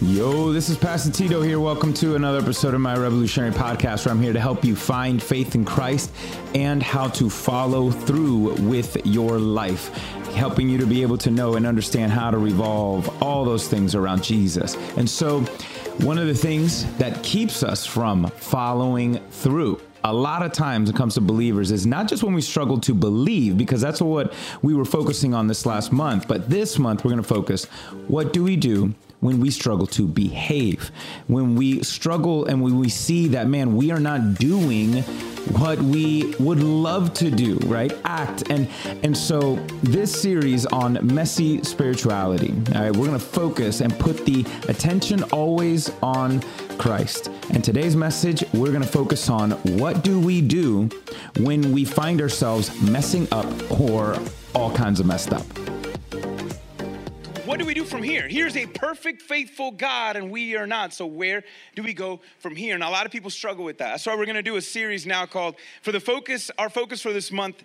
Yo, this is Pastor Tito here. Welcome to another episode of my revolutionary podcast where I'm here to help you find faith in Christ and how to follow through with your life, helping you to be able to know and understand how to revolve all those things around Jesus. And so, one of the things that keeps us from following through a lot of times when it comes to believers is not just when we struggle to believe because that's what we were focusing on this last month but this month we're going to focus what do we do when we struggle to behave, when we struggle and when we see that, man, we are not doing what we would love to do, right? Act. And and so this series on messy spirituality, all right, we're gonna focus and put the attention always on Christ. And today's message, we're gonna focus on what do we do when we find ourselves messing up or all kinds of messed up what do we do from here? Here's a perfect, faithful God, and we are not. So, where do we go from here? And a lot of people struggle with that. That's why we're going to do a series now called, for the focus, our focus for this month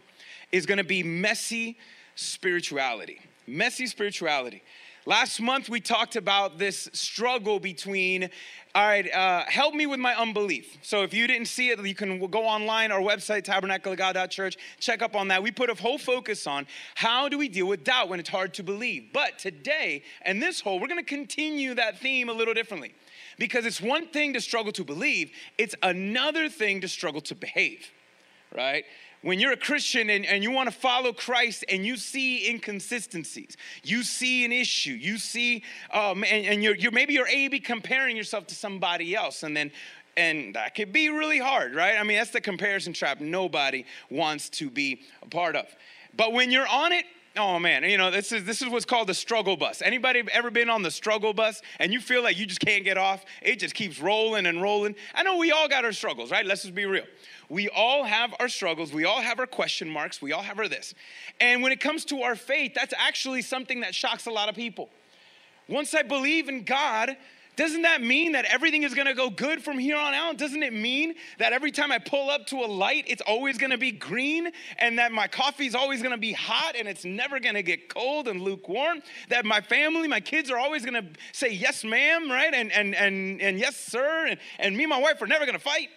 is going to be messy spirituality. Messy spirituality. Last month, we talked about this struggle between, all right, uh, help me with my unbelief. So if you didn't see it, you can go online, our website, tabernacleofgod.church, check up on that. We put a whole focus on how do we deal with doubt when it's hard to believe. But today, and this whole, we're gonna continue that theme a little differently. Because it's one thing to struggle to believe, it's another thing to struggle to behave, right? When you're a Christian and, and you want to follow Christ and you see inconsistencies, you see an issue, you see, um, and, and you're, you're maybe you're A, B comparing yourself to somebody else, and then and that could be really hard, right? I mean, that's the comparison trap nobody wants to be a part of. But when you're on it, Oh man, you know, this is this is what's called the struggle bus. Anybody ever been on the struggle bus and you feel like you just can't get off? It just keeps rolling and rolling. I know we all got our struggles, right? Let's just be real. We all have our struggles. We all have our question marks. We all have our this. And when it comes to our faith, that's actually something that shocks a lot of people. Once I believe in God, doesn't that mean that everything is gonna go good from here on out? Doesn't it mean that every time I pull up to a light, it's always gonna be green and that my coffee is always gonna be hot and it's never gonna get cold and lukewarm? That my family, my kids are always gonna say yes, ma'am, right? And, and, and, and yes, sir. And, and me and my wife are never gonna fight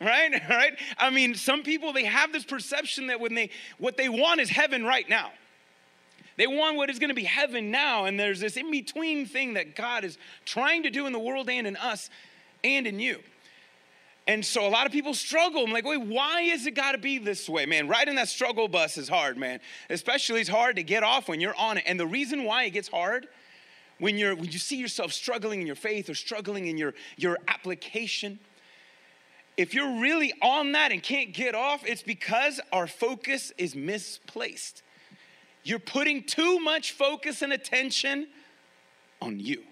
right right i mean some people they have this perception that when they what they want is heaven right now they want what is going to be heaven now, and there's this in between thing that God is trying to do in the world and in us and in you. And so a lot of people struggle. I'm like, wait, why is it got to be this way, man? Riding that struggle bus is hard, man. Especially it's hard to get off when you're on it. And the reason why it gets hard when you're when you see yourself struggling in your faith or struggling in your your application, if you're really on that and can't get off, it's because our focus is misplaced. You're putting too much focus and attention on you.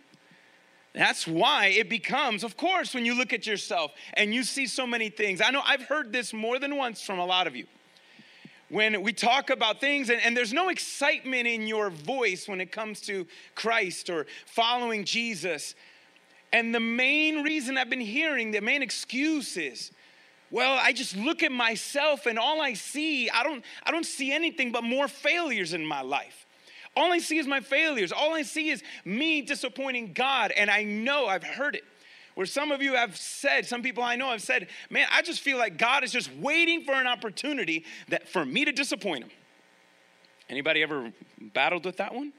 That's why it becomes, of course, when you look at yourself and you see so many things. I know I've heard this more than once from a lot of you. When we talk about things, and, and there's no excitement in your voice when it comes to Christ or following Jesus. And the main reason I've been hearing, the main excuse is, well i just look at myself and all i see i don't i don't see anything but more failures in my life. All i see is my failures. All i see is me disappointing god and i know i've heard it. Where some of you have said some people i know have said man i just feel like god is just waiting for an opportunity that for me to disappoint him. Anybody ever battled with that one?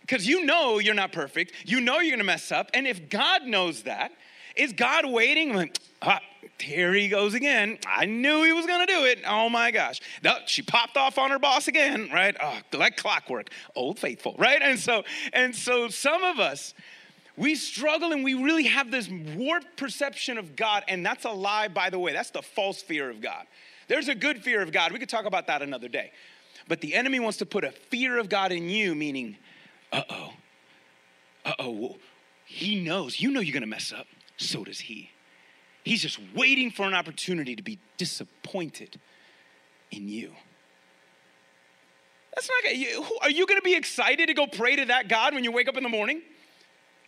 Because you know you're not perfect. You know you're gonna mess up. And if god knows that is god waiting like, ah, here he goes again. I knew he was going to do it. Oh my gosh. She popped off on her boss again, right? Oh, like clockwork. Old faithful, right? And so and so some of us we struggle and we really have this warped perception of God and that's a lie by the way. That's the false fear of God. There's a good fear of God. We could talk about that another day. But the enemy wants to put a fear of God in you meaning uh-oh. Uh-oh. He knows. You know you're going to mess up. So does he. He's just waiting for an opportunity to be disappointed in you. That's not, are you going to be excited to go pray to that God when you wake up in the morning?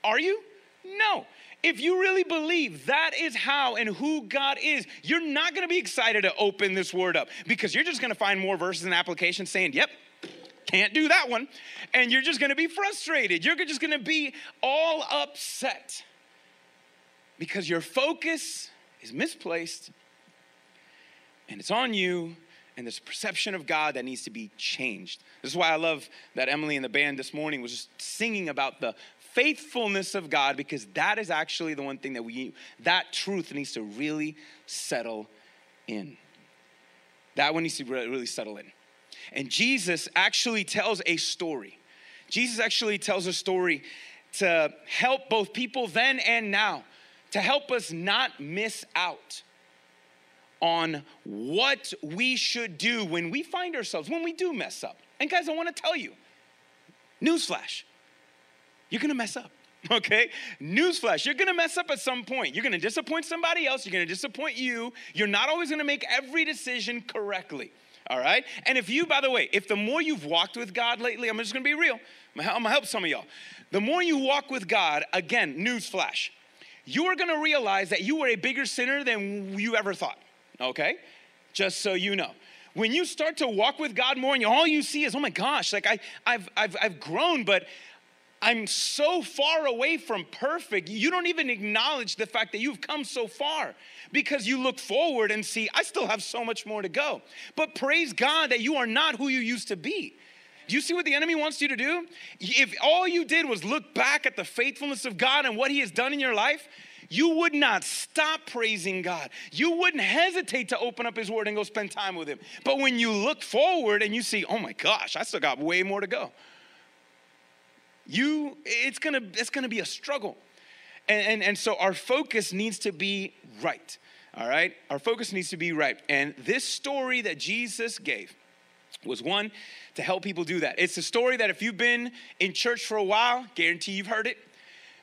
Are you? No. If you really believe that is how and who God is, you're not going to be excited to open this word up because you're just going to find more verses and applications saying, yep, can't do that one. And you're just gonna be frustrated. You're just gonna be all upset because your focus is misplaced and it's on you and this perception of God that needs to be changed. This is why I love that Emily and the band this morning was just singing about the faithfulness of God because that is actually the one thing that we need, that truth needs to really settle in. That one needs to really settle in. And Jesus actually tells a story. Jesus actually tells a story to help both people then and now, to help us not miss out on what we should do when we find ourselves, when we do mess up. And guys, I wanna tell you newsflash, you're gonna mess up. Okay? Newsflash, you're gonna mess up at some point. You're gonna disappoint somebody else, you're gonna disappoint you. You're not always gonna make every decision correctly. All right? And if you, by the way, if the more you've walked with God lately, I'm just gonna be real, I'm gonna help some of y'all. The more you walk with God, again, newsflash, you are gonna realize that you are a bigger sinner than you ever thought okay? Just so you know. When you start to walk with God more and all you see is, oh my gosh, like I, I've, I've, I've grown, but I'm so far away from perfect, you don't even acknowledge the fact that you've come so far because you look forward and see, I still have so much more to go. But praise God that you are not who you used to be. Do you see what the enemy wants you to do? If all you did was look back at the faithfulness of God and what He has done in your life, you would not stop praising God. You wouldn't hesitate to open up His Word and go spend time with Him. But when you look forward and you see, oh my gosh, I still got way more to go, you, it's gonna, it's gonna be a struggle. And, and, and so our focus needs to be right. All right? Our focus needs to be right. And this story that Jesus gave was one to help people do that. It's a story that if you've been in church for a while, guarantee you've heard it.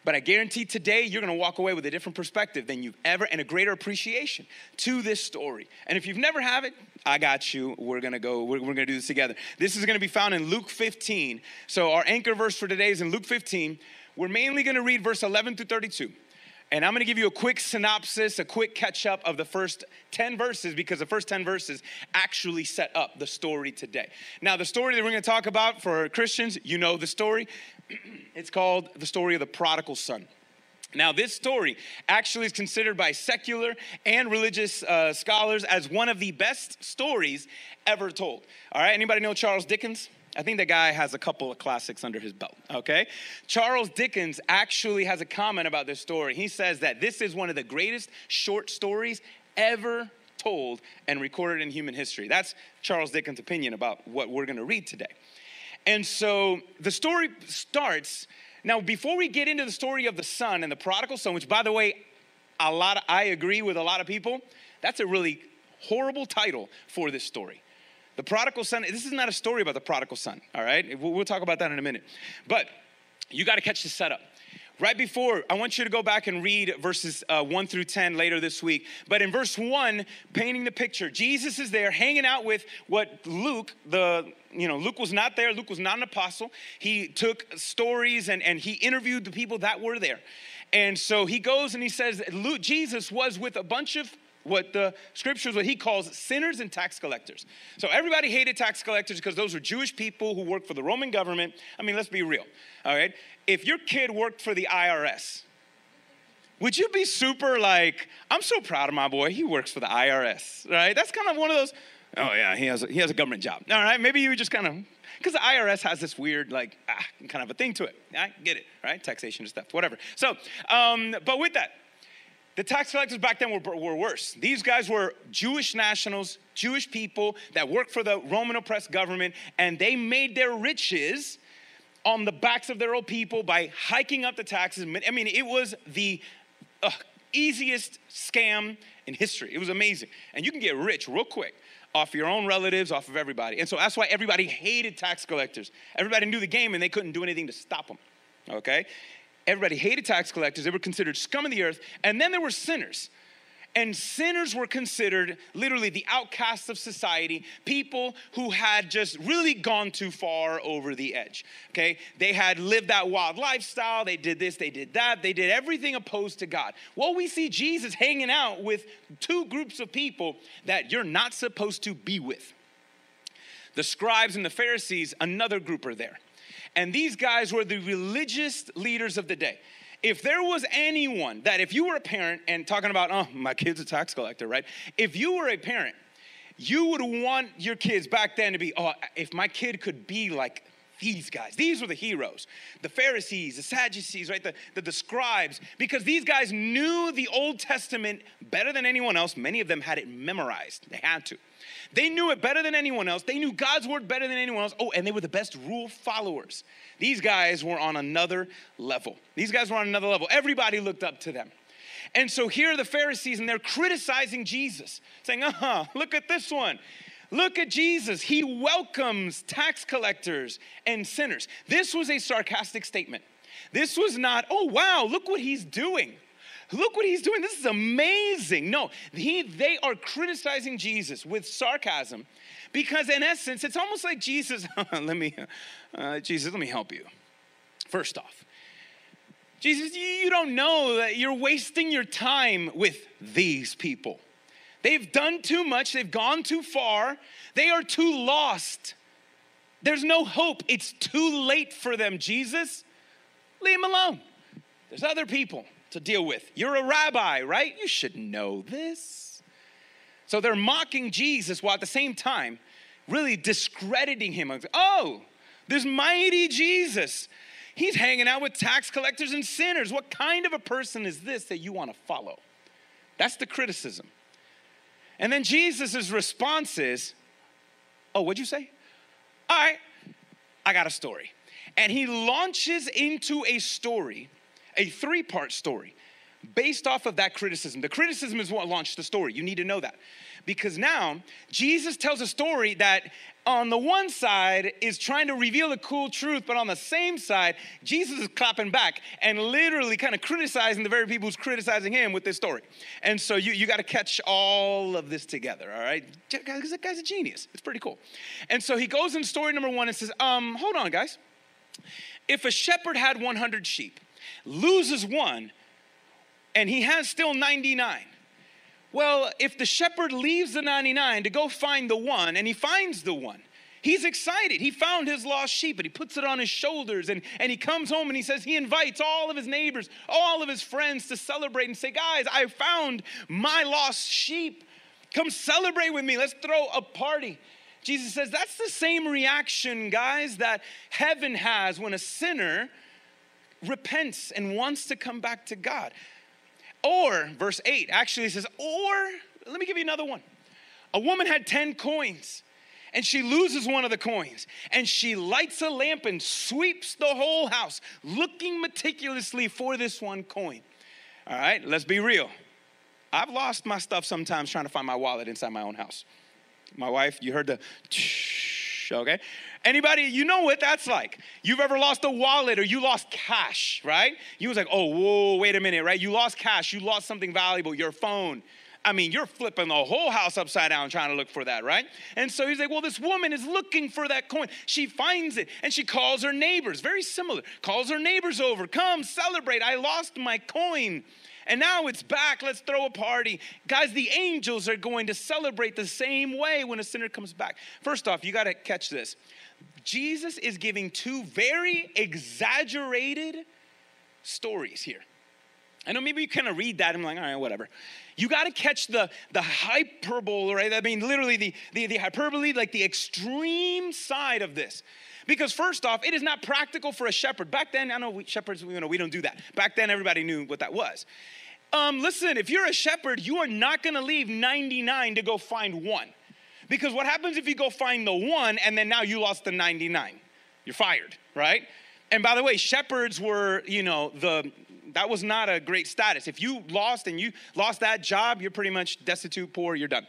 But I guarantee today you're gonna walk away with a different perspective than you've ever and a greater appreciation to this story. And if you've never have it, I got you. We're gonna go, we're, we're gonna do this together. This is gonna be found in Luke 15. So our anchor verse for today is in Luke 15. We're mainly gonna read verse 11 through 32. And I'm gonna give you a quick synopsis, a quick catch up of the first 10 verses because the first 10 verses actually set up the story today. Now, the story that we're gonna talk about for Christians, you know the story. it's called the story of the prodigal son. Now, this story actually is considered by secular and religious uh, scholars as one of the best stories ever told. All right, anybody know Charles Dickens? I think the guy has a couple of classics under his belt, okay? Charles Dickens actually has a comment about this story. He says that this is one of the greatest short stories ever told and recorded in human history. That's Charles Dickens' opinion about what we're gonna read today. And so the story starts. Now, before we get into the story of the son and the prodigal son, which by the way, a lot of, I agree with a lot of people, that's a really horrible title for this story. The prodigal son, this is not a story about the prodigal son, all right? We'll talk about that in a minute. But you got to catch the setup. Right before, I want you to go back and read verses uh, 1 through 10 later this week. But in verse 1, painting the picture, Jesus is there hanging out with what Luke, the, you know, Luke was not there. Luke was not an apostle. He took stories and, and he interviewed the people that were there. And so he goes and he says, Luke, Jesus was with a bunch of what the scriptures, what he calls sinners and tax collectors. So everybody hated tax collectors because those were Jewish people who worked for the Roman government. I mean, let's be real, all right? If your kid worked for the IRS, would you be super like, I'm so proud of my boy, he works for the IRS, right? That's kind of one of those, oh yeah, he has a, he has a government job, all right? Maybe you just kind of, because the IRS has this weird, like, ah, kind of a thing to it. I get it, right? Taxation and stuff, whatever. So, um, but with that, the tax collectors back then were, were worse. These guys were Jewish nationals, Jewish people that worked for the Roman oppressed government, and they made their riches on the backs of their own people by hiking up the taxes. I mean, it was the uh, easiest scam in history. It was amazing. And you can get rich real quick off your own relatives, off of everybody. And so that's why everybody hated tax collectors. Everybody knew the game and they couldn't do anything to stop them. Okay? Everybody hated tax collectors. They were considered scum of the earth. And then there were sinners. And sinners were considered literally the outcasts of society, people who had just really gone too far over the edge. Okay? They had lived that wild lifestyle. They did this, they did that. They did everything opposed to God. Well, we see Jesus hanging out with two groups of people that you're not supposed to be with The scribes and the Pharisees, another group are there. And these guys were the religious leaders of the day. If there was anyone that, if you were a parent and talking about, oh, my kid's a tax collector, right? If you were a parent, you would want your kids back then to be, oh, if my kid could be like these guys. These were the heroes the Pharisees, the Sadducees, right? The, the, the, scribes, because these guys knew the Old Testament better than anyone else. Many of them had it memorized, they had to. They knew it better than anyone else. They knew God's word better than anyone else. Oh, and they were the best rule followers. These guys were on another level. These guys were on another level. Everybody looked up to them. And so here are the Pharisees, and they're criticizing Jesus, saying, uh huh, look at this one. Look at Jesus. He welcomes tax collectors and sinners. This was a sarcastic statement. This was not, oh, wow, look what he's doing. Look what he's doing. This is amazing. No, he, they are criticizing Jesus with sarcasm because, in essence, it's almost like Jesus, let me, uh, Jesus, let me help you. First off, Jesus, you don't know that you're wasting your time with these people. They've done too much, they've gone too far, they are too lost. There's no hope. It's too late for them. Jesus, leave them alone. There's other people to deal with. You're a rabbi, right? You should know this. So they're mocking Jesus while at the same time really discrediting him. Oh, this mighty Jesus. He's hanging out with tax collectors and sinners. What kind of a person is this that you want to follow? That's the criticism. And then Jesus' response is, Oh, what'd you say? All right, I got a story. And he launches into a story, a three part story, based off of that criticism. The criticism is what launched the story. You need to know that. Because now Jesus tells a story that on the one side is trying to reveal a cool truth, but on the same side, Jesus is clapping back and literally kind of criticizing the very people who's criticizing him with this story. And so you, you got to catch all of this together, all right? Because that guy's a genius. It's pretty cool. And so he goes in story number one and says, um, hold on, guys. If a shepherd had 100 sheep, loses one, and he has still 99, well, if the shepherd leaves the 99 to go find the one and he finds the one, he's excited. He found his lost sheep and he puts it on his shoulders and, and he comes home and he says he invites all of his neighbors, all of his friends to celebrate and say, Guys, I found my lost sheep. Come celebrate with me. Let's throw a party. Jesus says that's the same reaction, guys, that heaven has when a sinner repents and wants to come back to God. Or, verse 8 actually says, or, let me give you another one. A woman had 10 coins and she loses one of the coins and she lights a lamp and sweeps the whole house looking meticulously for this one coin. All right, let's be real. I've lost my stuff sometimes trying to find my wallet inside my own house. My wife, you heard the okay? Anybody, you know what that's like. You've ever lost a wallet or you lost cash, right? You was like, oh, whoa, wait a minute, right? You lost cash, you lost something valuable, your phone. I mean, you're flipping the whole house upside down trying to look for that, right? And so he's like, well, this woman is looking for that coin. She finds it and she calls her neighbors, very similar, calls her neighbors over, come celebrate. I lost my coin and now it's back. Let's throw a party. Guys, the angels are going to celebrate the same way when a sinner comes back. First off, you got to catch this. Jesus is giving two very exaggerated stories here. I know maybe you kind of read that and I'm like, all right, whatever. You got to catch the, the hyperbole, right? I mean, literally the, the, the hyperbole, like the extreme side of this. Because first off, it is not practical for a shepherd. Back then, I know we, shepherds, you know, we don't do that. Back then, everybody knew what that was. Um, listen, if you're a shepherd, you are not gonna leave 99 to go find one. Because what happens if you go find the one and then now you lost the 99? You're fired, right? And by the way, shepherds were, you know, the that was not a great status. If you lost and you lost that job, you're pretty much destitute, poor, you're done.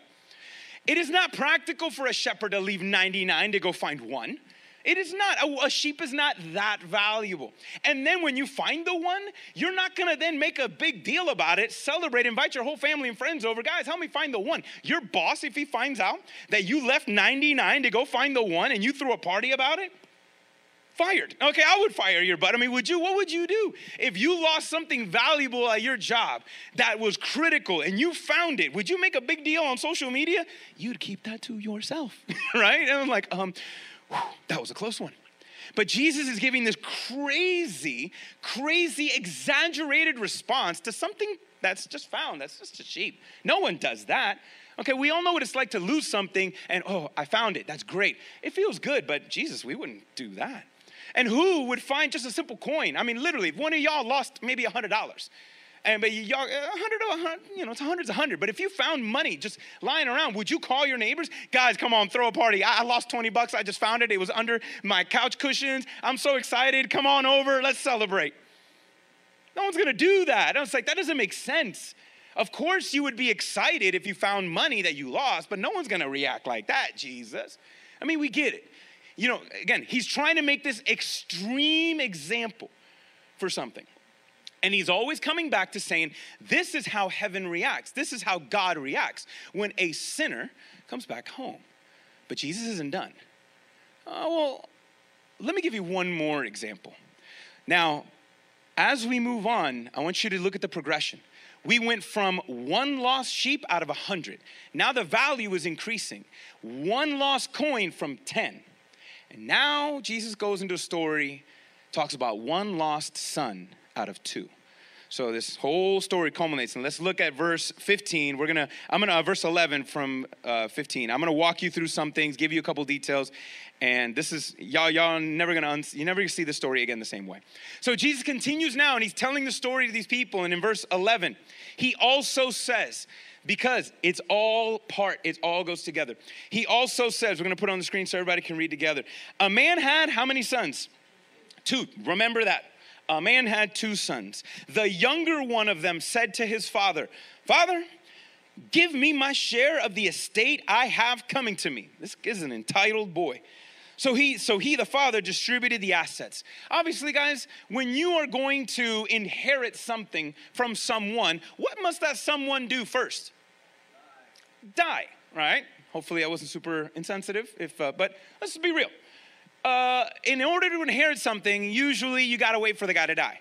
It is not practical for a shepherd to leave 99 to go find one. It is not. A, a, sheep is not that valuable. And then when you find the one, you're not gonna then make a big deal about it, celebrate, invite your whole family and friends over. Guys, help me find the one. Your boss, if he finds out that you left 99 to go find the one and you threw a party about it, fired. Okay, I would fire your butt. I mean, would you? What would you do if you lost something valuable at your job that was critical and you found it? Would you make a big deal on social media? You'd keep that to yourself, right? And I'm like, um, that was a close one. But Jesus is giving this crazy, crazy, exaggerated response to something that's just found. That's just a sheep. No one does that. Okay, we all know what it's like to lose something and, oh, I found it. That's great. It feels good, but Jesus, we wouldn't do that. And who would find just a simple coin? I mean, literally, if one of y'all lost maybe a $100, and but y'all, a hundred, you know, it's a hundred's a hundred. But if you found money just lying around, would you call your neighbors? Guys, come on, throw a party. I, I lost 20 bucks. I just found it. It was under my couch cushions. I'm so excited. Come on over. Let's celebrate. No one's gonna do that. I was like, that doesn't make sense. Of course, you would be excited if you found money that you lost, but no one's gonna react like that, Jesus. I mean, we get it. You know, again, he's trying to make this extreme example for something. And he's always coming back to saying, This is how heaven reacts. This is how God reacts when a sinner comes back home. But Jesus isn't done. Uh, well, let me give you one more example. Now, as we move on, I want you to look at the progression. We went from one lost sheep out of a hundred. Now the value is increasing. One lost coin from 10. And now Jesus goes into a story, talks about one lost son out of two. So this whole story culminates, and let's look at verse 15. We're gonna, I'm gonna, uh, verse 11 from uh, 15. I'm gonna walk you through some things, give you a couple details, and this is y'all, y'all never gonna, un- you never gonna see the story again the same way. So Jesus continues now, and he's telling the story to these people, and in verse 11, he also says, because it's all part, it all goes together. He also says, we're gonna put on the screen so everybody can read together. A man had how many sons? Two. Remember that. A man had two sons. The younger one of them said to his father, Father, give me my share of the estate I have coming to me. This is an entitled boy. So he, so he, the father, distributed the assets. Obviously, guys, when you are going to inherit something from someone, what must that someone do first? Die, right? Hopefully, I wasn't super insensitive. If, uh, but let's be real. Uh, in order to inherit something, usually you gotta wait for the guy to die.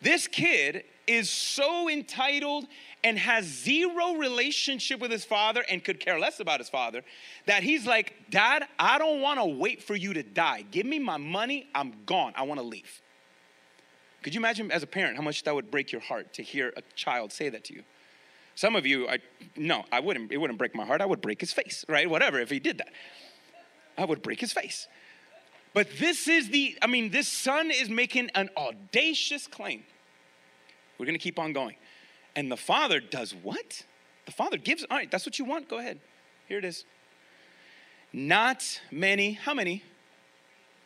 This kid is so entitled and has zero relationship with his father and could care less about his father that he's like, Dad, I don't wanna wait for you to die. Give me my money, I'm gone, I wanna leave. Could you imagine as a parent how much that would break your heart to hear a child say that to you? Some of you, I, no, I wouldn't, it wouldn't break my heart. I would break his face, right? Whatever, if he did that. I would break his face. But this is the, I mean, this son is making an audacious claim. We're gonna keep on going. And the father does what? The father gives, all right, that's what you want, go ahead. Here it is. Not many, how many?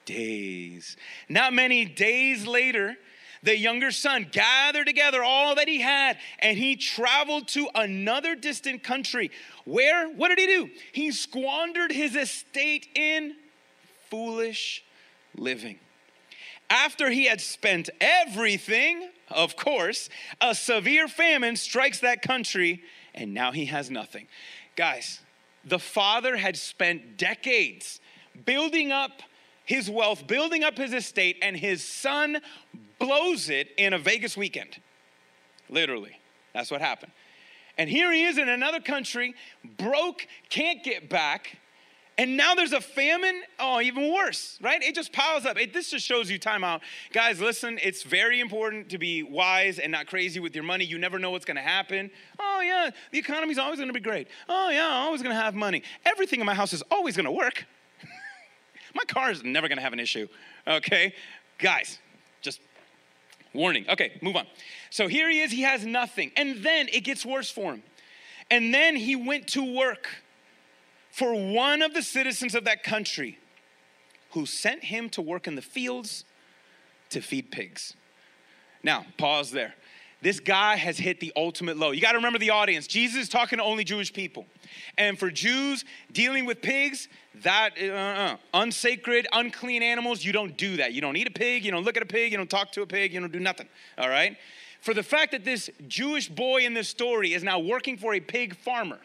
Days. Not many days later, the younger son gathered together all that he had and he traveled to another distant country. Where? What did he do? He squandered his estate in foolish living. After he had spent everything, of course, a severe famine strikes that country and now he has nothing. Guys, the father had spent decades building up his wealth, building up his estate, and his son blows it in a Vegas weekend. Literally, that's what happened. And here he is in another country, broke, can't get back. And now there's a famine. Oh, even worse, right? It just piles up. It, this just shows you time out. Guys, listen, it's very important to be wise and not crazy with your money. You never know what's gonna happen. Oh, yeah, the economy's always gonna be great. Oh, yeah, I'm always gonna have money. Everything in my house is always gonna work. my car is never gonna have an issue, okay? Guys, just warning. Okay, move on. So here he is, he has nothing. And then it gets worse for him. And then he went to work for one of the citizens of that country who sent him to work in the fields to feed pigs. Now, pause there. This guy has hit the ultimate low. You got to remember the audience. Jesus is talking to only Jewish people. And for Jews, dealing with pigs, that uh, uh, unsacred, unclean animals, you don't do that. You don't eat a pig, you don't look at a pig, you don't talk to a pig, you don't do nothing. All right? For the fact that this Jewish boy in this story is now working for a pig farmer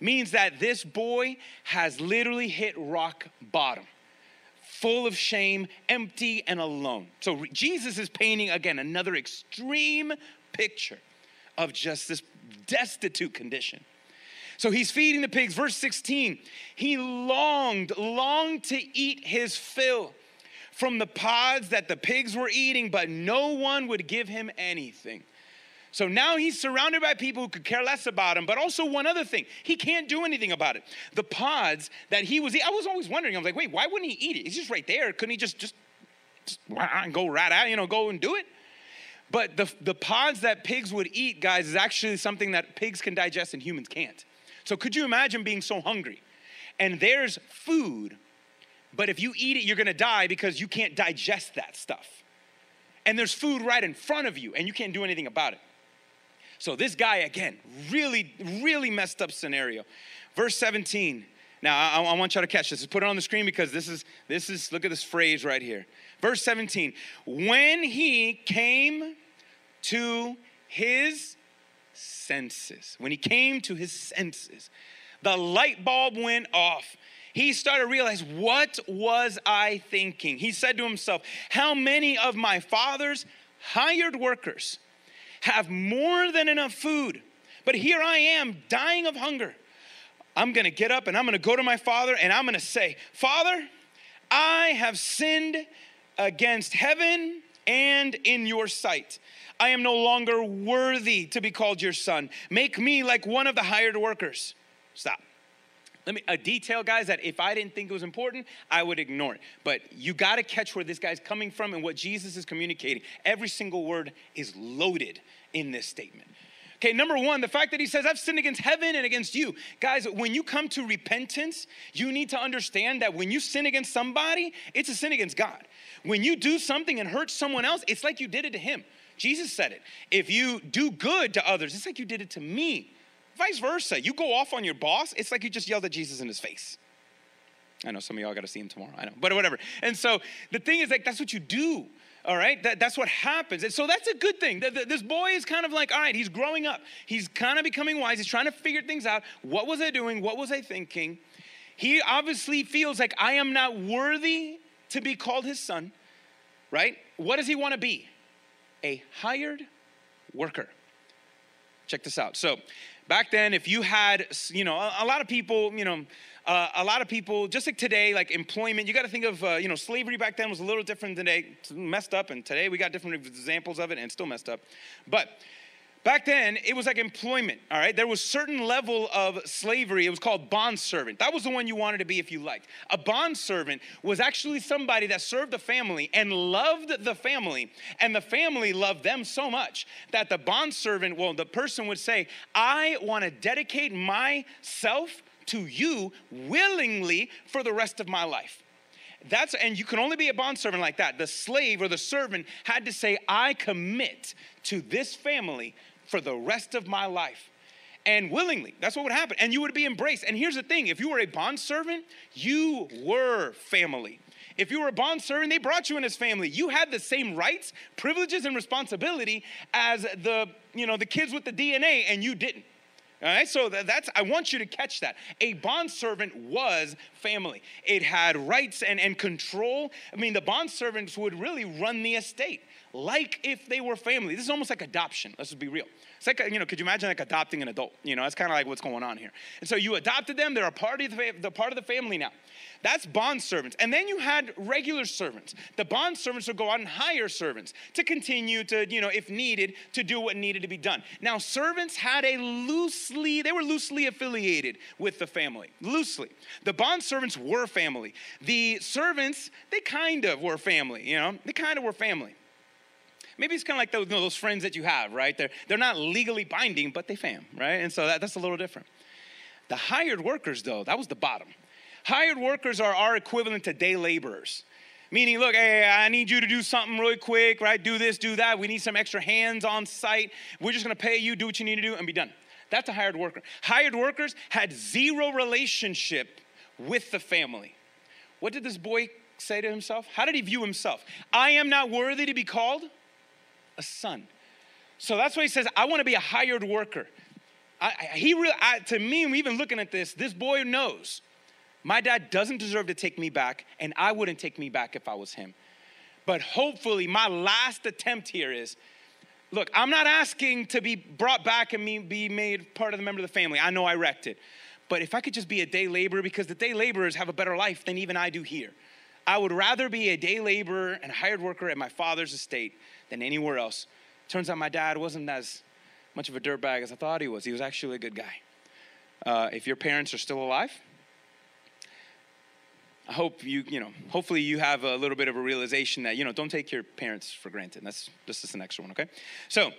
means that this boy has literally hit rock bottom full of shame, empty, and alone. So Jesus is painting again another extreme picture of just this destitute condition. So he's feeding the pigs. Verse 16, he longed, longed to eat his fill from the pods that the pigs were eating, but no one would give him anything. So now he's surrounded by people who could care less about him, but also one other thing, he can't do anything about it. The pods that he was eating, I was always wondering, I was like, wait, why wouldn't he eat it? He's just right there. Couldn't he just, just, just go right out, you know, go and do it? But the, the pods that pigs would eat, guys, is actually something that pigs can digest and humans can't. So could you imagine being so hungry? And there's food, but if you eat it, you're gonna die because you can't digest that stuff. And there's food right in front of you, and you can't do anything about it. So this guy, again, really, really messed up scenario. Verse 17. Now I, I want y'all to catch this. Put it on the screen because this is this is look at this phrase right here. Verse 17. When he came to his senses, when he came to his senses, the light bulb went off. He started to realize, what was I thinking? He said to himself, How many of my father's hired workers have more than enough food. But here I am dying of hunger. I'm gonna get up and I'm gonna go to my father and I'm gonna say, Father, I have sinned against heaven and in your sight. I am no longer worthy to be called your son. Make me like one of the hired workers. Stop. Let me a detail, guys, that if I didn't think it was important, I would ignore it. But you got to catch where this guy's coming from and what Jesus is communicating. Every single word is loaded in this statement. Okay, number one, the fact that he says, I've sinned against heaven and against you. Guys, when you come to repentance, you need to understand that when you sin against somebody, it's a sin against God. When you do something and hurt someone else, it's like you did it to him. Jesus said it. If you do good to others, it's like you did it to me. Vice versa. You go off on your boss, it's like you just yelled at Jesus in his face. I know some of y'all got to see him tomorrow. I know, but whatever. And so the thing is, like, that's what you do. All right, that, that's what happens. And so that's a good thing. The, the, this boy is kind of like, all right, he's growing up. He's kind of becoming wise. He's trying to figure things out. What was I doing? What was I thinking? He obviously feels like I am not worthy to be called his son, right? What does he want to be? A hired worker. Check this out. So, back then, if you had, you know, a, a lot of people, you know, uh, a lot of people, just like today, like employment, you got to think of, uh, you know, slavery back then was a little different than today, messed up, and today we got different examples of it and still messed up. But back then, it was like employment, all right? There was certain level of slavery. It was called bond servant. That was the one you wanted to be if you liked. A bond servant was actually somebody that served the family and loved the family, and the family loved them so much that the bond servant, well, the person would say, I want to dedicate myself to you willingly for the rest of my life. That's and you can only be a bondservant like that. The slave or the servant had to say, I commit to this family for the rest of my life. And willingly, that's what would happen. And you would be embraced. And here's the thing if you were a bondservant, you were family. If you were a bondservant, they brought you in as family. You had the same rights, privileges, and responsibility as the, you know, the kids with the DNA, and you didn't. All right, so that's, I want you to catch that. A bondservant was family, it had rights and, and control. I mean, the bondservants would really run the estate like if they were family. This is almost like adoption, let's just be real. It's like, you know, could you imagine like adopting an adult? You know, that's kind of like what's going on here. And so you adopted them, they're a part of the, part of the family now. That's bond servants. And then you had regular servants. The bond servants would go out and hire servants to continue to, you know, if needed, to do what needed to be done. Now, servants had a loosely, they were loosely affiliated with the family. Loosely. The bond servants were family. The servants, they kind of were family, you know, they kind of were family. Maybe it's kind of like those, you know, those friends that you have, right? They're, they're not legally binding, but they fam, right? And so that, that's a little different. The hired workers, though, that was the bottom. Hired workers are our equivalent to day laborers. Meaning, look, hey, I need you to do something really quick, right? Do this, do that. We need some extra hands on site. We're just gonna pay you, do what you need to do, and be done. That's a hired worker. Hired workers had zero relationship with the family. What did this boy say to himself? How did he view himself? I am not worthy to be called a son. So that's why he says, I wanna be a hired worker. I, he really, I, to me, even looking at this, this boy knows My dad doesn't deserve to take me back, and I wouldn't take me back if I was him. But hopefully, my last attempt here is look, I'm not asking to be brought back and me be made part of the member of the family. I know I wrecked it. But if I could just be a day laborer, because the day laborers have a better life than even I do here. I would rather be a day laborer and hired worker at my father's estate than anywhere else. Turns out my dad wasn't as much of a dirtbag as I thought he was. He was actually a good guy. Uh, if your parents are still alive, I hope you, you know, hopefully you have a little bit of a realization that, you know, don't take your parents for granted. That's just the next one, okay? So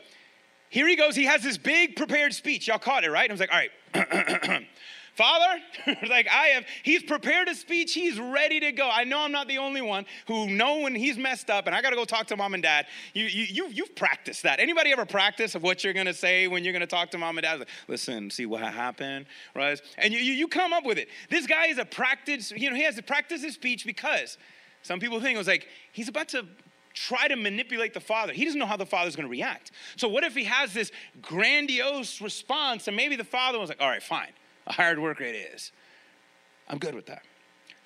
here he goes. He has this big prepared speech. Y'all caught it, right? I was like, all right. Father, like I have, he's prepared a speech, he's ready to go. I know I'm not the only one who know when he's messed up and I gotta go talk to mom and dad. You, you, you, you've practiced that. Anybody ever practice of what you're gonna say when you're gonna talk to mom and dad? Like, Listen, see what happened, right? And you, you, you come up with it. This guy is a practice, you know, he has to practice his speech because some people think it was like, he's about to try to manipulate the father. He doesn't know how the father's going to react. So what if he has this grandiose response and maybe the father was like, "All right, fine a hired worker it is. I'm good with that.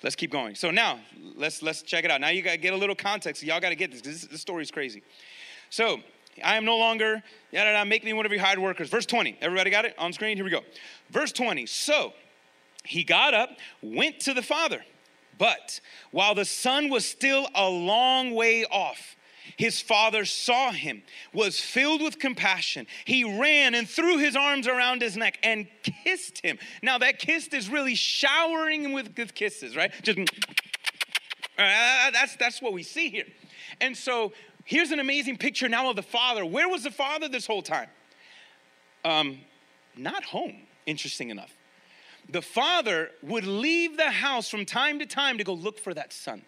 Let's keep going. So now let's let's check it out. Now you gotta get a little context. Y'all gotta get this because this, this story is crazy. So I am no longer yada yada. Make me one of your hired workers. Verse 20. Everybody got it on screen? Here we go. Verse 20. So he got up, went to the father, but while the son was still a long way off, his father saw him, was filled with compassion. He ran and threw his arms around his neck and kissed him. Now, that kiss is really showering him with, with kisses, right? Just uh, that's, that's what we see here. And so here's an amazing picture now of the father. Where was the father this whole time? Um, not home, interesting enough. The father would leave the house from time to time to go look for that son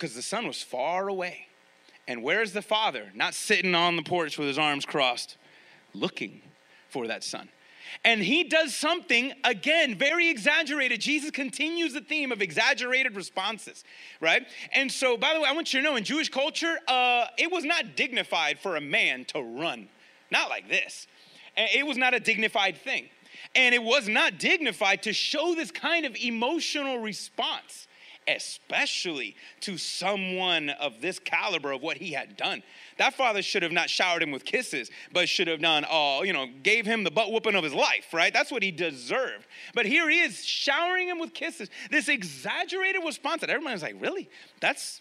because the son was far away. And where's the father? Not sitting on the porch with his arms crossed, looking for that son. And he does something, again, very exaggerated. Jesus continues the theme of exaggerated responses, right? And so, by the way, I want you to know in Jewish culture, uh, it was not dignified for a man to run. Not like this. It was not a dignified thing. And it was not dignified to show this kind of emotional response especially to someone of this caliber of what he had done. That father should have not showered him with kisses, but should have done, oh, you know, gave him the butt whooping of his life, right? That's what he deserved. But here he is showering him with kisses. This exaggerated response that everybody's like, really? That's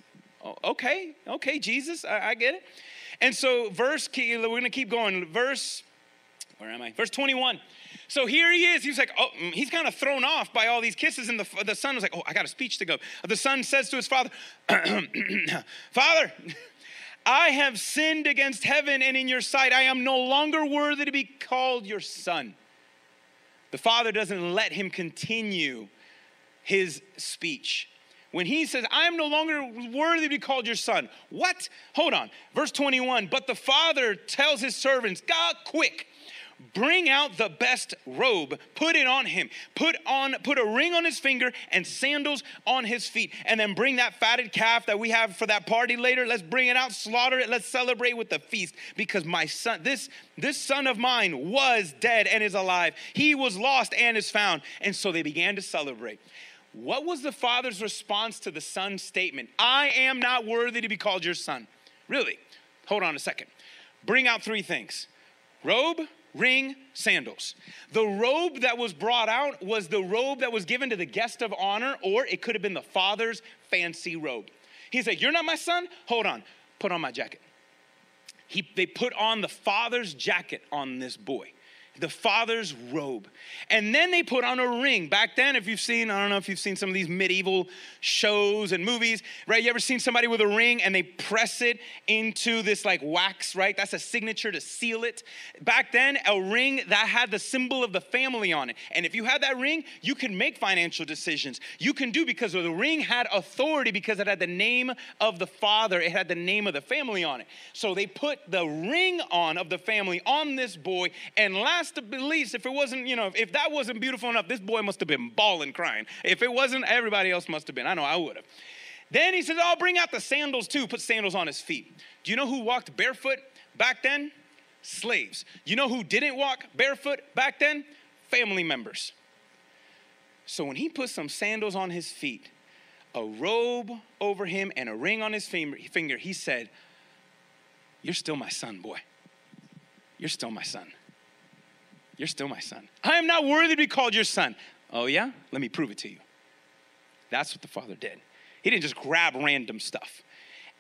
okay, okay, Jesus, I, I get it. And so, verse, we're gonna keep going. Verse, where am I? Verse 21. So here he is. He's like, oh, mm, he's kind of thrown off by all these kisses. And the, the son was like, oh, I got a speech to go. The son says to his father, Father, I have sinned against heaven and in your sight. I am no longer worthy to be called your son. The father doesn't let him continue his speech. When he says, I am no longer worthy to be called your son. What? Hold on. Verse 21. But the father tells his servants, God, quick bring out the best robe put it on him. Put on put a ring on his finger and sandals on his feet. And then bring that fatted calf that we have for that party later. Let's bring it out slaughter it. Let's celebrate with the feast. Because my son this this son of mine was dead and is alive. He was lost and is found. And so they began to celebrate. What was the father's response to the son's statement? I am not worthy to be called your son. Really? Hold on a second. Bring out three things. Robe ring, sandals. The robe that was brought out was the robe that was given to the guest of honor, or it could have been the father's fancy robe. He said, You're not my son? Hold on, put on my jacket. He, they put on the father's jacket on this boy the father's robe. And then they put on a ring. Back then, if you've seen, I don't know if you've seen some of these medieval shows and movies, right? You ever seen somebody with a ring and they press it into this like wax, right? That's a signature to seal it. Back then, a ring that had the symbol of the family on it. And if you had that ring, you could make financial decisions. You can do because the ring had authority because it had the name of the father, it had the name of the family on it. So they put the ring on of the family on this boy. And last but least, if it wasn't, you know, if that wasn't beautiful enough, this boy must have been bawling, crying. If it wasn't, everybody else must have been. I know I would have. Then he says, I'll bring out the sandals too, put sandals on his feet. Do you know who walked barefoot back then? Slaves. You know who didn't walk barefoot back then? Family members. So when he put some sandals on his feet, a robe over him, and a ring on his finger, he said, You're still my son, boy. You're still my son. You're still my son. I am not worthy to be called your son. Oh, yeah? Let me prove it to you. That's what the father did. He didn't just grab random stuff.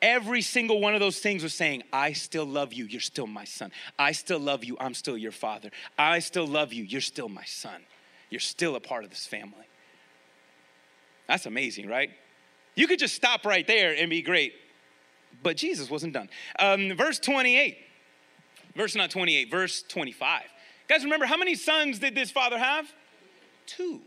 Every single one of those things was saying, I still love you, you're still my son. I still love you, I'm still your father. I still love you, you're still my son. You're still a part of this family. That's amazing, right? You could just stop right there and be great. But Jesus wasn't done. Um, verse 28, verse not 28, verse 25. Guys, remember how many sons did this father have? Two.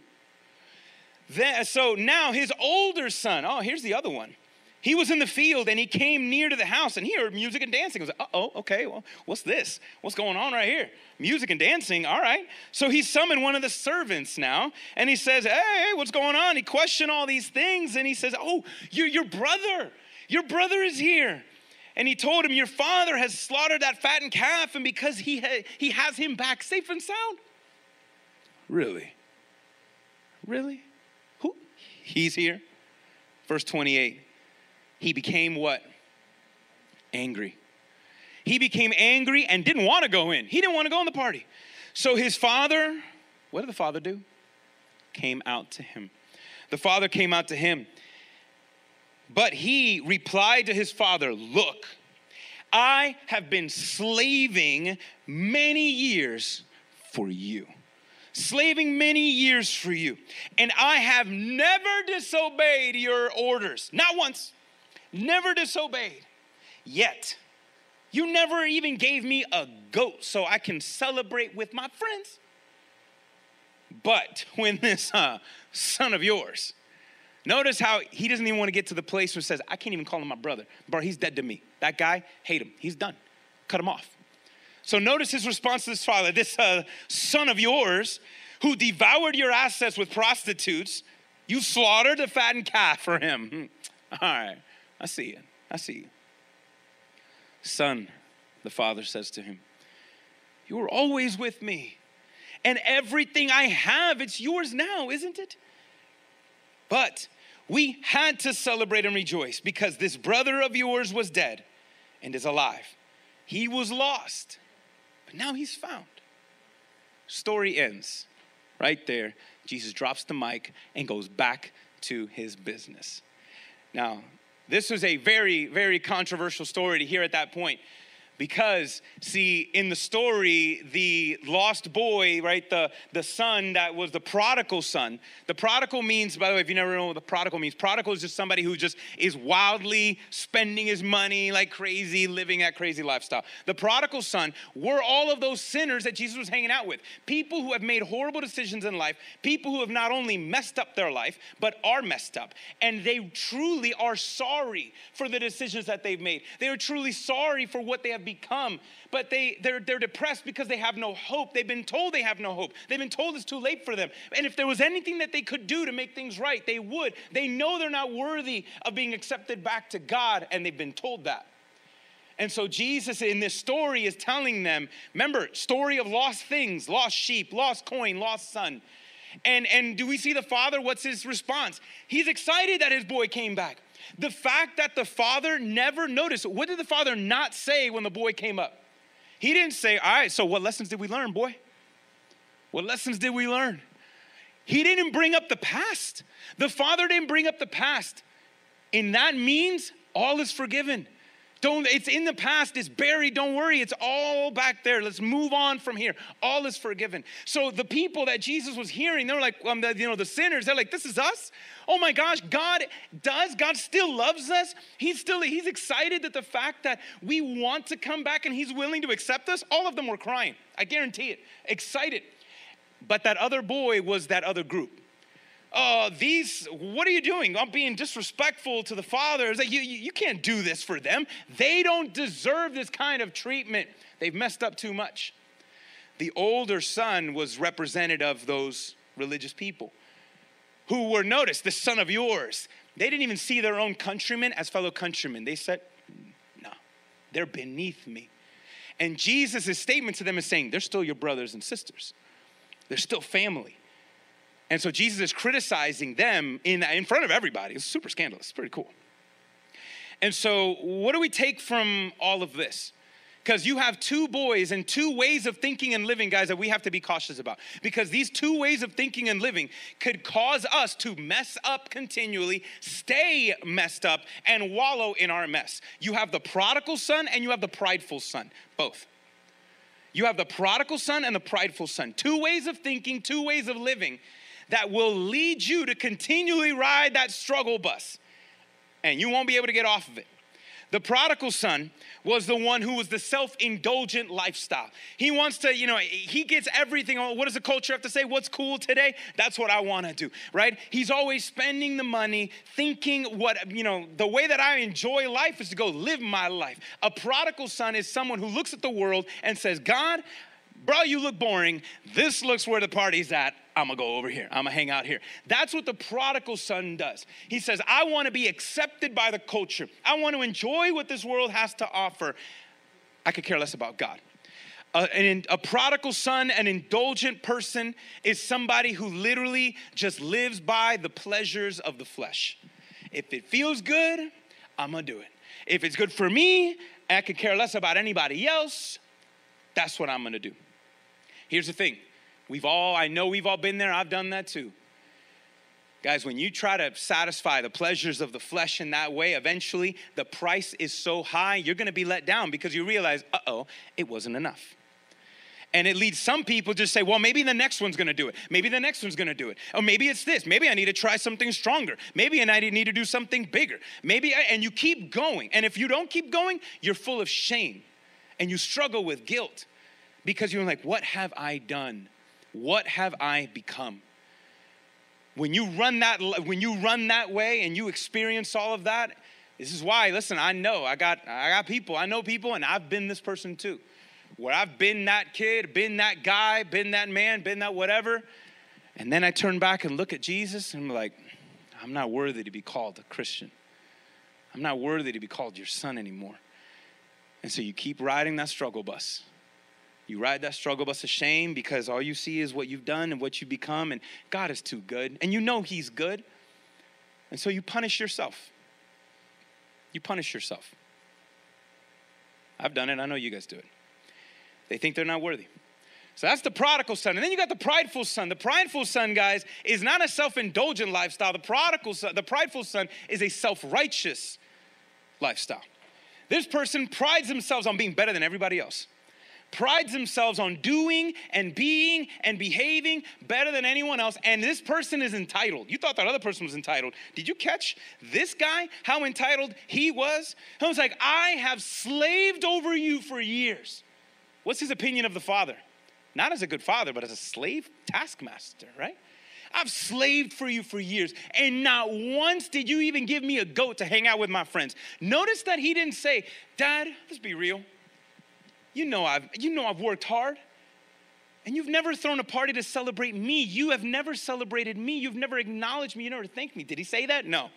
Then, so now his older son, oh, here's the other one. He was in the field and he came near to the house and he heard music and dancing. He was like, uh oh, okay, well, what's this? What's going on right here? Music and dancing, all right. So he summoned one of the servants now and he says, hey, what's going on? He questioned all these things and he says, oh, your, your brother, your brother is here. And he told him, Your father has slaughtered that fattened calf, and because he, ha- he has him back safe and sound. Really? Really? Who? He's here. Verse 28 he became what? Angry. He became angry and didn't want to go in. He didn't want to go in the party. So his father, what did the father do? Came out to him. The father came out to him. But he replied to his father, Look, I have been slaving many years for you. Slaving many years for you. And I have never disobeyed your orders. Not once never disobeyed. Yet, you never even gave me a goat so I can celebrate with my friends. But when this uh, son of yours, notice how he doesn't even want to get to the place where he says, I can't even call him my brother. Bro, he's dead to me. That guy, hate him. He's done. Cut him off. So notice his response to his father this uh, son of yours who devoured your assets with prostitutes, you slaughtered a fattened calf for him. All right. I see it. I see you. Son, the father says to him, You were always with me, and everything I have, it's yours now, isn't it? But we had to celebrate and rejoice because this brother of yours was dead and is alive. He was lost, but now he's found. Story ends right there. Jesus drops the mic and goes back to his business. Now, this was a very, very controversial story to hear at that point because see in the story the lost boy right the the son that was the prodigal son. The prodigal means by the way if you never know what the prodigal means prodigal is just somebody who just is wildly spending his money like crazy living that crazy lifestyle. The prodigal son were all of those sinners that jesus was hanging out with. People who have made horrible decisions in life people who have not only messed up their life but are messed up. And they truly are sorry for the decisions that they've made. They are truly sorry for what they have become. Come, but they, they're, they're depressed because they have no hope. They've been told they have no hope. They've been told it's too late for them. And if there was anything that they could do to make things right, they would. They know they're not worthy of being accepted back to God, and they've been told that. And so Jesus in this story is telling them, remember, story of lost things, lost sheep, lost coin, lost son. And and do we see the father? What's his response? He's excited that his boy came back. The fact that the father never noticed, what did the father not say when the boy came up? He didn't say, All right, so what lessons did we learn, boy? What lessons did we learn? He didn't bring up the past. The father didn't bring up the past. And that means all is forgiven. Don't, it's in the past, it's buried, don't worry, it's all back there. Let's move on from here. All is forgiven. So the people that Jesus was hearing, they're like, um, the, you know, the sinners, they're like, this is us? Oh my gosh, God does, God still loves us. He's still, he's excited that the fact that we want to come back and he's willing to accept us, all of them were crying. I guarantee it. Excited. But that other boy was that other group uh, these, what are you doing? I'm being disrespectful to the father. It's like, you, you, you can't do this for them. They don't deserve this kind of treatment. They've messed up too much. The older son was representative of those religious people who were, noticed, the son of yours. They didn't even see their own countrymen as fellow countrymen. They said, no, they're beneath me. And Jesus' statement to them is saying, they're still your brothers and sisters, they're still family. And so Jesus is criticizing them in, in front of everybody. It's super scandalous. It's pretty cool. And so, what do we take from all of this? Because you have two boys and two ways of thinking and living, guys, that we have to be cautious about. Because these two ways of thinking and living could cause us to mess up continually, stay messed up, and wallow in our mess. You have the prodigal son and you have the prideful son, both. You have the prodigal son and the prideful son. Two ways of thinking, two ways of living that will lead you to continually ride that struggle bus, and you won't be able to get off of it. The prodigal son was the one who was the self indulgent lifestyle. He wants to, you know, he gets everything. Oh, what does the culture have to say? What's cool today? That's what I want to do, right? He's always spending the money, thinking what, you know, the way that I enjoy life is to go live my life. A prodigal son is someone who looks at the world and says, God, bro, you look boring. This looks where the party's at. I'm gonna go over here. I'm gonna hang out here. That's what the prodigal son does. He says, I wanna be accepted by the culture. I wanna enjoy what this world has to offer. I could care less about God. Uh, a prodigal son, an indulgent person, is somebody who literally just lives by the pleasures of the flesh. If it feels good, I'm gonna do it. If it's good for me, I could care less about anybody else, that's what I'm gonna do. Here's the thing We've all, I know we've all been there, I've done that too. Guys, when you try to satisfy the pleasures of the flesh in that way, eventually the price is so high, you're gonna be let down because you realize, uh oh, it wasn't enough. And it leads some people to say, well, maybe the next one's gonna do it. Maybe the next one's gonna do it. Or maybe it's this. Maybe I need to try something stronger. Maybe I need to do something bigger. Maybe, I, and you keep going. And if you don't keep going, you're full of shame and you struggle with guilt because you're like, what have I done? What have I become? When you run that when you run that way and you experience all of that, this is why, listen, I know I got I got people, I know people, and I've been this person too. Where I've been that kid, been that guy, been that man, been that whatever. And then I turn back and look at Jesus and I'm like, I'm not worthy to be called a Christian. I'm not worthy to be called your son anymore. And so you keep riding that struggle bus. You ride that struggle bus of shame because all you see is what you've done and what you've become, and God is too good, and you know He's good. And so you punish yourself. You punish yourself. I've done it, I know you guys do it. They think they're not worthy. So that's the prodigal son. And then you got the prideful son. The prideful son, guys, is not a self-indulgent lifestyle. The prodigal son, the prideful son is a self-righteous lifestyle. This person prides themselves on being better than everybody else prides themselves on doing and being and behaving better than anyone else, and this person is entitled. You thought that other person was entitled. Did you catch this guy, how entitled he was? He was like, I have slaved over you for years. What's his opinion of the father? Not as a good father, but as a slave taskmaster, right? I've slaved for you for years, and not once did you even give me a goat to hang out with my friends. Notice that he didn't say, Dad, let's be real. You know I've, you know I've worked hard. And you've never thrown a party to celebrate me. You have never celebrated me. You've never acknowledged me. You never thanked me. Did he say that? No.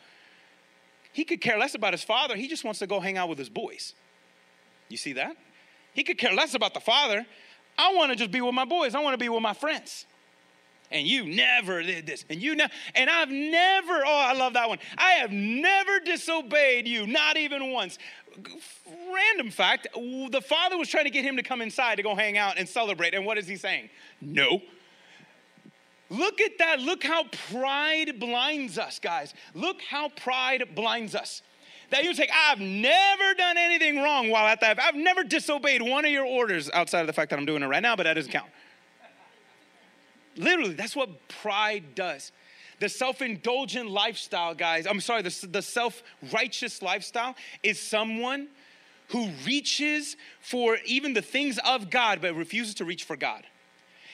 He could care less about his father. He just wants to go hang out with his boys. You see that? He could care less about the father. I want to just be with my boys. I want to be with my friends. And you never did this. And you know, and I've never, oh, I love that one. I have never disobeyed you, not even once random fact the father was trying to get him to come inside to go hang out and celebrate. And what is he saying? No. Look at that. Look how pride blinds us, guys. Look how pride blinds us. That you say, I've never done anything wrong while at that. I've never disobeyed one of your orders outside of the fact that I'm doing it right now, but that doesn't count. Literally, that's what pride does. The self indulgent lifestyle, guys, I'm sorry, the, the self righteous lifestyle is someone who reaches for even the things of God but refuses to reach for God.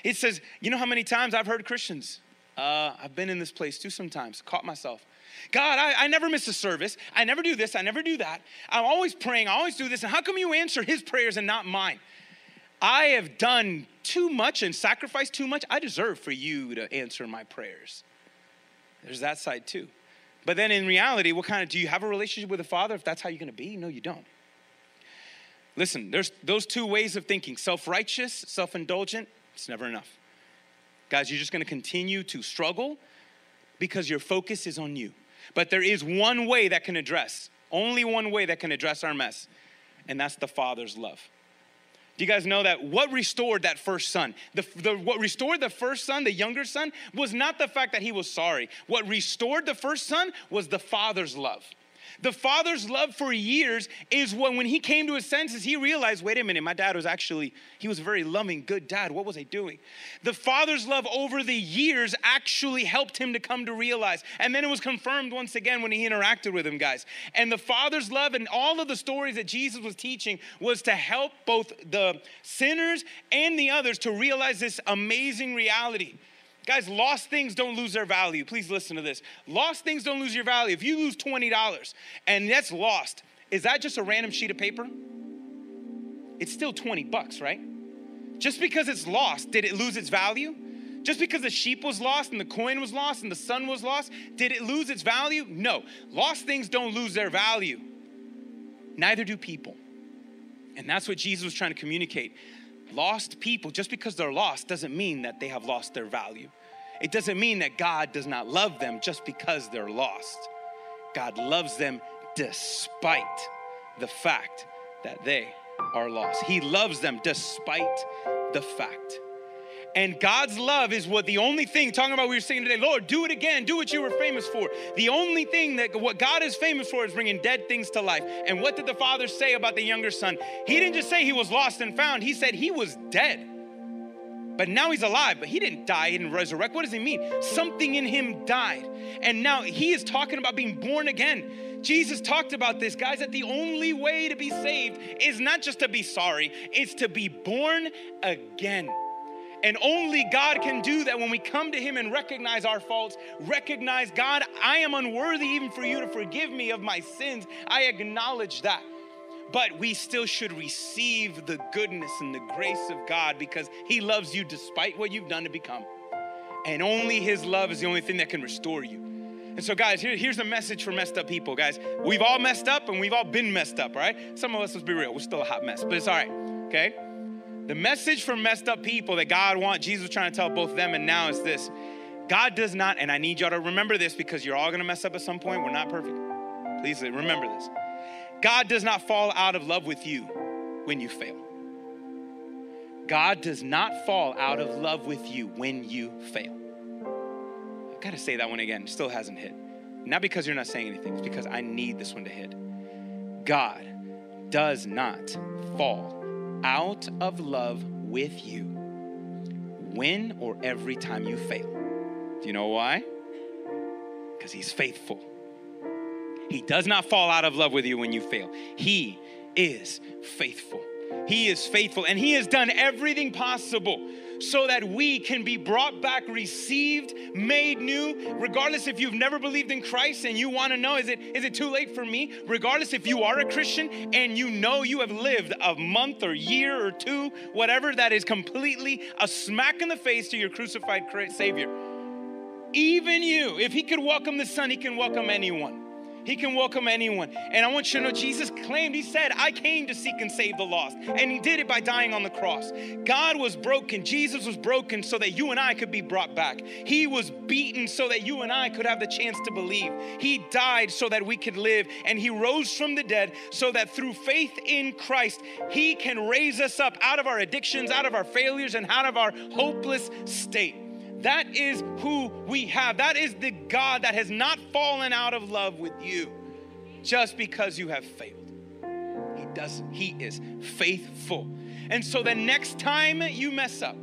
It says, you know how many times I've heard Christians, uh, I've been in this place too sometimes, caught myself. God, I, I never miss a service. I never do this. I never do that. I'm always praying. I always do this. And how come you answer his prayers and not mine? I have done too much and sacrificed too much. I deserve for you to answer my prayers. There's that side too. But then in reality, what kind of do you have a relationship with the Father if that's how you're gonna be? No, you don't. Listen, there's those two ways of thinking self righteous, self indulgent, it's never enough. Guys, you're just gonna continue to struggle because your focus is on you. But there is one way that can address, only one way that can address our mess, and that's the Father's love. Do you guys know that what restored that first son? The, the, what restored the first son, the younger son, was not the fact that he was sorry. What restored the first son was the father's love. The father's love for years is when, when he came to his senses, he realized, wait a minute, my dad was actually, he was a very loving, good dad. What was I doing? The father's love over the years actually helped him to come to realize. And then it was confirmed once again when he interacted with him, guys. And the father's love and all of the stories that Jesus was teaching was to help both the sinners and the others to realize this amazing reality Guys, lost things don't lose their value. Please listen to this. Lost things don't lose your value. If you lose $20 and that's lost, is that just a random sheet of paper? It's still 20 bucks, right? Just because it's lost, did it lose its value? Just because the sheep was lost and the coin was lost and the son was lost, did it lose its value? No. Lost things don't lose their value. Neither do people. And that's what Jesus was trying to communicate. Lost people, just because they're lost, doesn't mean that they have lost their value. It doesn't mean that God does not love them just because they're lost. God loves them despite the fact that they are lost. He loves them despite the fact and God's love is what the only thing, talking about we were saying today, Lord, do it again, do what you were famous for. The only thing that what God is famous for is bringing dead things to life. And what did the father say about the younger son? He didn't just say he was lost and found, he said he was dead. But now he's alive, but he didn't die, he didn't resurrect. What does he mean? Something in him died. And now he is talking about being born again. Jesus talked about this, guys, that the only way to be saved is not just to be sorry, it's to be born again. And only God can do that when we come to Him and recognize our faults, recognize, God, I am unworthy even for you to forgive me of my sins. I acknowledge that. But we still should receive the goodness and the grace of God because He loves you despite what you've done to become. And only His love is the only thing that can restore you. And so, guys, here, here's a message for messed up people, guys. We've all messed up and we've all been messed up, right? Some of us, let's be real, we're still a hot mess, but it's all right, okay? The message for messed up people that God wants, Jesus was trying to tell both them and now is this God does not, and I need y'all to remember this because you're all gonna mess up at some point. We're not perfect. Please remember this. God does not fall out of love with you when you fail. God does not fall out of love with you when you fail. I gotta say that one again, still hasn't hit. Not because you're not saying anything, it's because I need this one to hit. God does not fall out of love with you when or every time you fail. Do you know why? Because he's faithful. He does not fall out of love with you when you fail. He is faithful. He is faithful and he has done everything possible so that we can be brought back, received, made new. Regardless if you've never believed in Christ and you want to know, is it, is it too late for me? Regardless if you are a Christian and you know you have lived a month or year or two, whatever, that is completely a smack in the face to your crucified Savior. Even you, if He could welcome the Son, He can welcome anyone. He can welcome anyone. And I want you to know Jesus claimed, He said, I came to seek and save the lost. And He did it by dying on the cross. God was broken. Jesus was broken so that you and I could be brought back. He was beaten so that you and I could have the chance to believe. He died so that we could live. And He rose from the dead so that through faith in Christ, He can raise us up out of our addictions, out of our failures, and out of our hopeless state. That is who we have. That is the God that has not fallen out of love with you just because you have failed. He doesn't. He is faithful. And so the next time you mess up,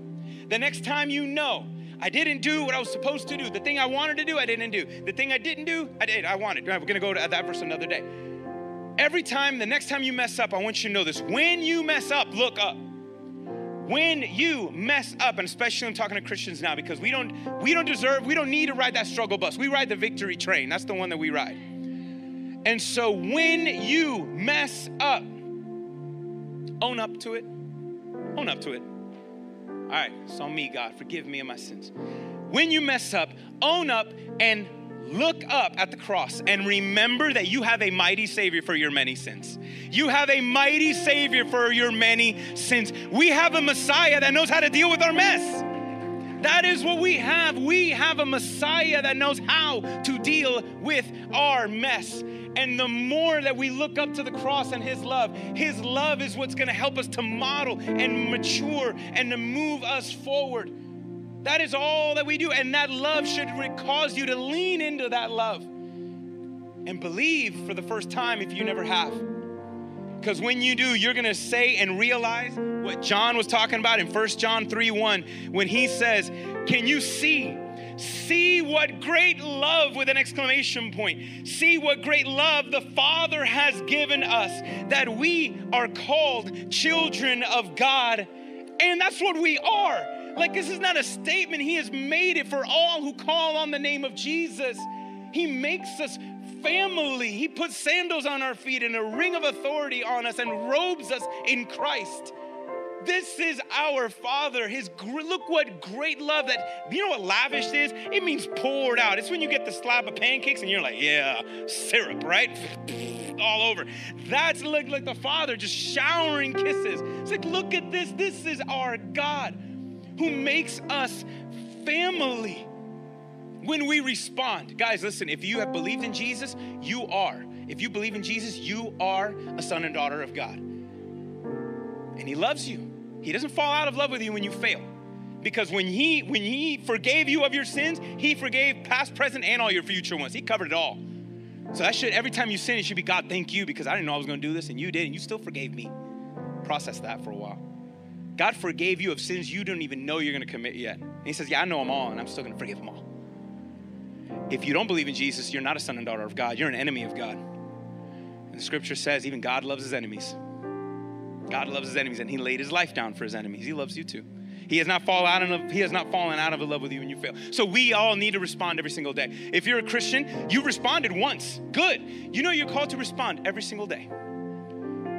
the next time you know, I didn't do what I was supposed to do. The thing I wanted to do, I didn't do. The thing I didn't do, I did. I wanted. We're going to go to that verse another day. Every time, the next time you mess up, I want you to know this. When you mess up, look up when you mess up, and especially I'm talking to Christians now because we don't we don't deserve, we don't need to ride that struggle bus. We ride the victory train. That's the one that we ride. And so when you mess up, own up to it. Own up to it. All right, it's on me, God. Forgive me of my sins. When you mess up, own up and look up at the cross and remember that you have a mighty Savior for your many sins. You have a mighty Savior for your many sins. We have a Messiah that knows how to deal with our mess. That is what we have. We have a Messiah that knows how to deal with our mess. And the more that we look up to the cross and His love, His love is what's going to help us to model and mature and to move us forward. That is all that we do. And that love should cause you to lean into that love and believe for the first time if you never have. Because when you do, you're gonna say and realize what John was talking about in 1 John 3 1, when he says, Can you see? See what great love with an exclamation point. See what great love the Father has given us that we are called children of God. And that's what we are. Like, this is not a statement. He has made it for all who call on the name of Jesus. He makes us family. He puts sandals on our feet and a ring of authority on us and robes us in Christ. This is our Father. His look what great love that you know what lavish is? It means poured out. It's when you get the slab of pancakes and you're like, yeah, syrup, right? All over. That's like, like the Father just showering kisses. It's like, look at this. This is our God who makes us family when we respond. Guys, listen, if you have believed in Jesus, you are. If you believe in Jesus, you are a son and daughter of God. And he loves you. He doesn't fall out of love with you when you fail. Because when he when he forgave you of your sins, he forgave past, present, and all your future ones. He covered it all. So that should every time you sin, it should be God, thank you, because I didn't know I was gonna do this, and you did, and you still forgave me. Process that for a while. God forgave you of sins you don't even know you're gonna commit yet. And he says, Yeah, I know them all, and I'm still gonna forgive them all. If you don't believe in Jesus, you're not a son and daughter of God. You're an enemy of God. And the scripture says even God loves his enemies. God loves his enemies, and he laid his life down for his enemies. He loves you too. He has not fallen out of he has not fallen out of love with you when you fail. So we all need to respond every single day. If you're a Christian, you responded once. Good. You know you're called to respond every single day.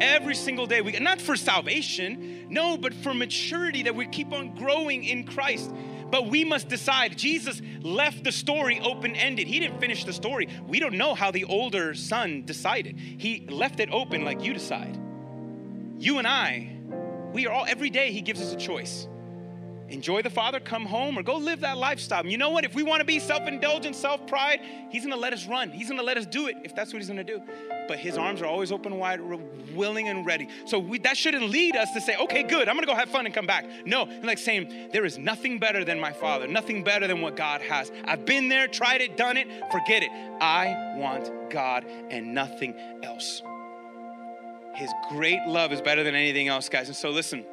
Every single day. We not for salvation, no, but for maturity that we keep on growing in Christ. But we must decide. Jesus left the story open ended. He didn't finish the story. We don't know how the older son decided. He left it open like you decide. You and I, we are all, every day, He gives us a choice. Enjoy the Father, come home, or go live that lifestyle. And you know what? If we want to be self indulgent, self pride, He's going to let us run. He's going to let us do it if that's what He's going to do. But His arms are always open wide, willing and ready. So we, that shouldn't lead us to say, okay, good, I'm going to go have fun and come back. No, like saying, there is nothing better than my Father, nothing better than what God has. I've been there, tried it, done it, forget it. I want God and nothing else. His great love is better than anything else, guys. And so, listen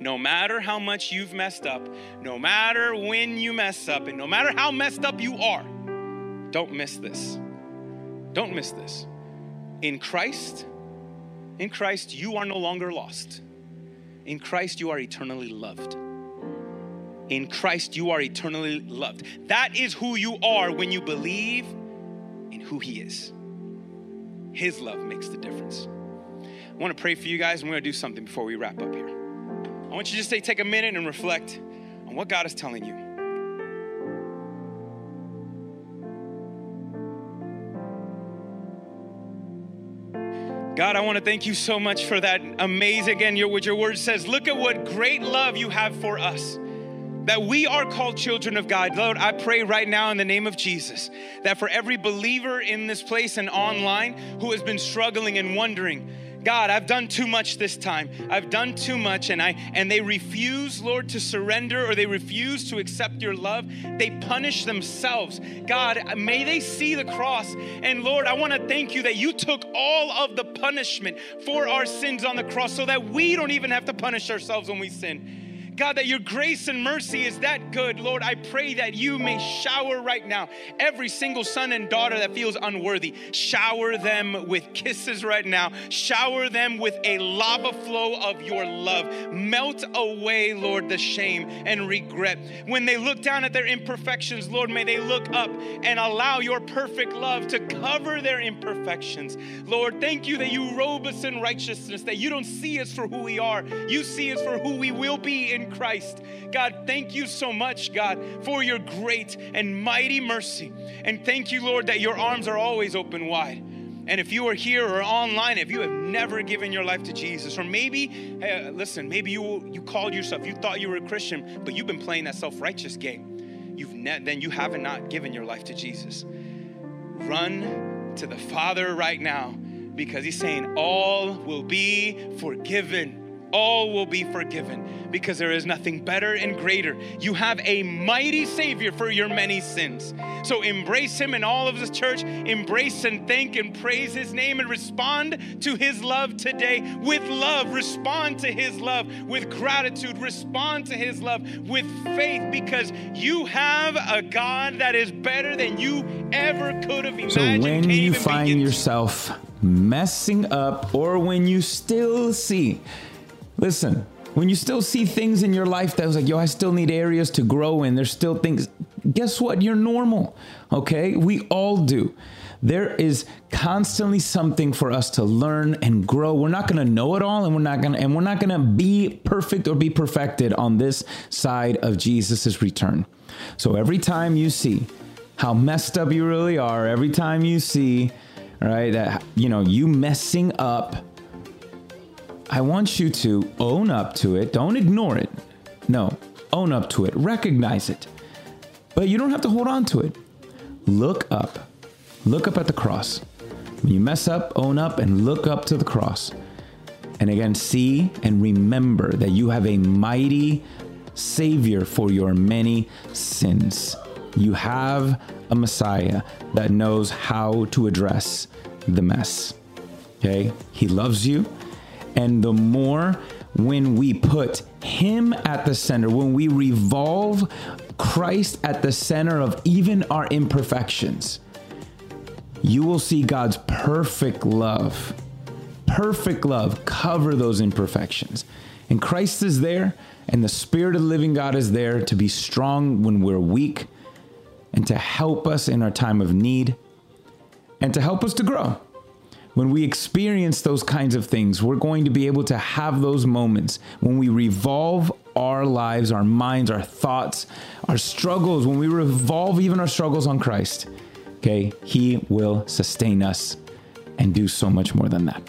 no matter how much you've messed up, no matter when you mess up, and no matter how messed up you are, don't miss this. Don't miss this. In Christ, in Christ, you are no longer lost. In Christ, you are eternally loved. In Christ, you are eternally loved. That is who you are when you believe in who He is. His love makes the difference. I want to pray for you guys, and we're going to do something before we wrap up here. I want you to just take, take a minute and reflect on what God is telling you. God, I want to thank you so much for that amazing, again, your, what your word says. Look at what great love you have for us that we are called children of God. Lord, I pray right now in the name of Jesus that for every believer in this place and online who has been struggling and wondering, God, I've done too much this time. I've done too much and I and they refuse, Lord, to surrender or they refuse to accept your love. They punish themselves. God, may they see the cross. And Lord, I want to thank you that you took all of the punishment for our sins on the cross so that we don't even have to punish ourselves when we sin. God, that your grace and mercy is that good. Lord, I pray that you may shower right now every single son and daughter that feels unworthy. Shower them with kisses right now. Shower them with a lava flow of your love. Melt away, Lord, the shame and regret. When they look down at their imperfections, Lord, may they look up and allow your perfect love to cover their imperfections. Lord, thank you that you robe us in righteousness, that you don't see us for who we are, you see us for who we will be in Christ. God, thank you so much, God, for your great and mighty mercy. And thank you, Lord, that your arms are always open wide. And if you are here or online, if you have never given your life to Jesus, or maybe, hey, listen, maybe you you called yourself, you thought you were a Christian, but you've been playing that self-righteous game. You've ne- then you haven't not given your life to Jesus. Run to the Father right now because He's saying all will be forgiven all will be forgiven because there is nothing better and greater. You have a mighty Savior for your many sins. So embrace Him and all of the church. Embrace and thank and praise His name and respond to His love today with love. Respond to His love with gratitude. Respond to His love with faith because you have a God that is better than you ever could have imagined. So when you find yourself messing up or when you still see Listen, when you still see things in your life that was like, yo, I still need areas to grow in, there's still things, guess what? You're normal, okay? We all do. There is constantly something for us to learn and grow. We're not going to know it all and we're not going to and we're not going to be perfect or be perfected on this side of Jesus' return. So every time you see how messed up you really are, every time you see right that you know you messing up I want you to own up to it. Don't ignore it. No, own up to it. Recognize it. But you don't have to hold on to it. Look up. Look up at the cross. When you mess up, own up and look up to the cross. And again, see and remember that you have a mighty Savior for your many sins. You have a Messiah that knows how to address the mess. Okay? He loves you. And the more when we put Him at the center, when we revolve Christ at the center of even our imperfections, you will see God's perfect love, perfect love cover those imperfections. And Christ is there, and the Spirit of the living God is there to be strong when we're weak and to help us in our time of need and to help us to grow when we experience those kinds of things, we're going to be able to have those moments when we revolve our lives, our minds, our thoughts, our struggles, when we revolve even our struggles on Christ. Okay, He will sustain us and do so much more than that.